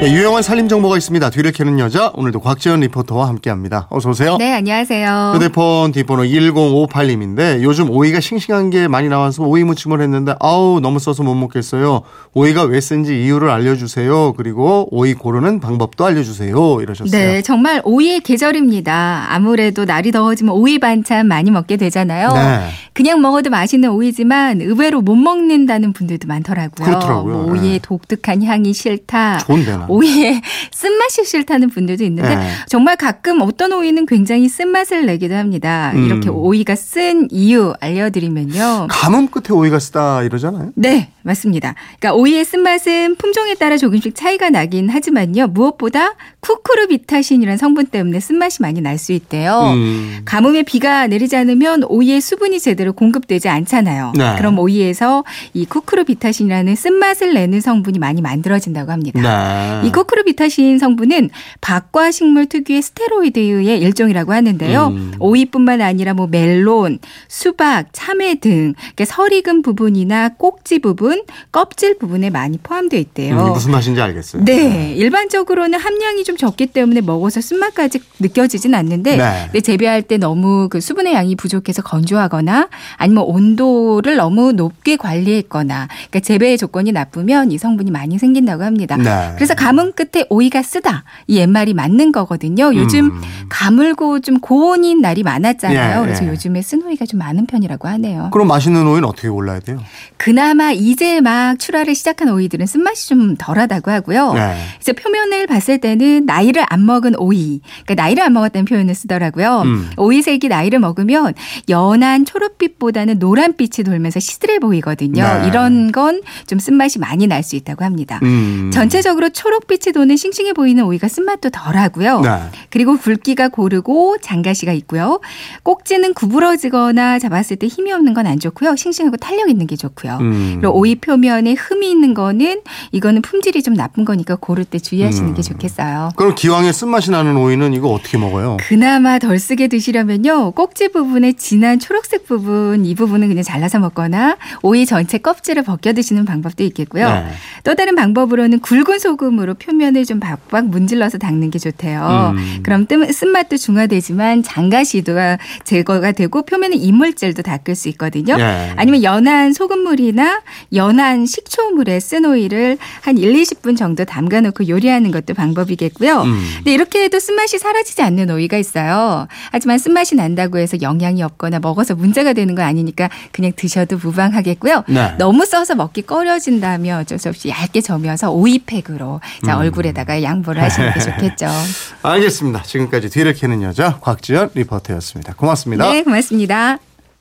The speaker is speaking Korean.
네, 유용한 살림 정보가 있습니다. 뒤를 캐는 여자 오늘도 곽지연 리포터와 함께합니다. 어서 오세요. 네, 안녕하세요. 휴대폰 뒷번호 1058님인데 요즘 오이가 싱싱한 게 많이 나와서 오이 무침을 했는데 아우 너무 써서 못 먹겠어요. 오이가 왜 쓴지 이유를 알려주세요. 그리고 오이 고르는 방법도 알려주세요. 이러셨어요. 네, 정말 오이의 계절입니다. 아무래도 날이 더워지면 오이 반찬 많이 먹게 되잖아요. 네. 그냥 먹어도 맛있는 오이지만 의외로 못 먹는다는 분들도 많더라고요. 그렇더라고요. 뭐 오이의 네. 독특한 향이 싫다. 좋은데 나. 오이의 쓴맛이 싫다는 분들도 있는데 네. 정말 가끔 어떤 오이는 굉장히 쓴맛을 내기도 합니다. 음. 이렇게 오이가 쓴 이유 알려드리면요. 가뭄 끝에 오이가 쓰다 이러잖아요. 네, 맞습니다. 그러니까 오이의 쓴맛은 품종에 따라 조금씩 차이가 나긴 하지만요. 무엇보다 쿠쿠르비타신이라는 성분 때문에 쓴맛이 많이 날 수 있대요. 음. 가뭄에 비가 내리지 않으면 오이의 수분이 제대로 공급되지 않잖아요. 네. 그럼 오이에서 이 쿠쿠르비타신이라는 쓴맛을 내는 성분이 많이 만들어진다고 합니다. 네. 이 코크루비타신 성분은 박과 식물 특유의 스테로이드의 일종이라고 하는데요. 음. 오이뿐만 아니라 뭐 멜론, 수박, 참외 등 이렇게 설익은 부분이나 꼭지 부분, 껍질 부분에 많이 포함되어 있대요. 음, 무슨 맛인지 알겠어요. 네, 일반적으로는 함량이 좀 적기 때문에 먹어서 쓴맛까지 느껴지진 않는데, 네. 근데 재배할 때 너무 그 수분의 양이 부족해서 건조하거나 아니면 온도를 너무 높게 관리했거나, 그러니까 재배의 조건이 나쁘면 이 성분이 많이 생긴다고 합니다. 네. 그래서 가뭄 끝에 오이가 쓰다 이 옛말이 맞는 거거든요. 요즘 음. 가물고 좀 고온인 날이 많았잖아요. 예, 그래서 예. 요즘에 쓴 오이가 좀 많은 편이라고 하네요. 그럼 맛있는 오이는 어떻게 골라야 돼요? 그나마 이제 막 출하를 시작한 오이들은 쓴맛이 좀 덜하다고 하고요. 네. 이제 표면을 봤을 때는 나이를 안 먹은 오이, 그러니까 나이를 안 먹었다는 표현을 쓰더라고요. 음. 오이색이 나이를 먹으면 연한 초록빛보다는 노란빛이 돌면서 시들해 보이거든요. 네. 이런 건 좀 쓴맛이 많이 날 수 있다고 합니다. 음. 전체적으로 초록빛이 도는 싱싱해 보이는 오이가 쓴맛도 덜하고요. 네. 그리고 굵기가 고르고 장가시가 있고요. 꼭지는 구부러지거나 잡았을 때 힘이 없는 건 안 좋고요. 싱싱하고 탄력 있는 게 좋고요. 음. 그리고 오이 표면에 흠이 있는 거는 이거는 품질이 좀 나쁜 거니까 고를 때 주의하시는 음. 게 좋겠어요. 그럼 기왕에 쓴맛이 나는 오이는 이거 어떻게 먹어요? 그나마 덜 쓰게 드시려면요. 꼭지 부분의 진한 초록색 부분 이 부분은 그냥 잘라서 먹거나 오이 전체 껍질을 벗겨 드시는 방법도 있겠고요. 네. 또 다른 방법으로는 굵은 소금으로 표면을 좀 박박 문질러서 닦는 게 좋대요. 음. 그럼 뜸- 쓴맛도 중화되지만 장가시도가 제거가 되고 표면에 이물질도 닦을 수 있거든요. 예. 아니면 연한 소금물이나 연한 식초물에 쓴 오이를 한 1, 20분 정도 담가 놓고 요리하는 것도 방법이겠고요. 음. 근데 이렇게 해도 쓴맛이 사라지지 않는 오이가 있어요. 하지만 쓴맛이 난다고 해서 영양이 없거나 먹어서 문제가 되는 건 아니니까 그냥 드셔도 무방하겠고요. 네. 너무 써서 먹기 꺼려진다면 어쩔 수 없이 얇게 저며서 오이팩으로 자 음. 얼굴에다가 양보를 하시는 게 좋겠죠. 알겠습니다. 지금까지 뒤를 캐는 여자 곽지연 리포터였습니다. 고맙습니다. 네, 고맙습니다.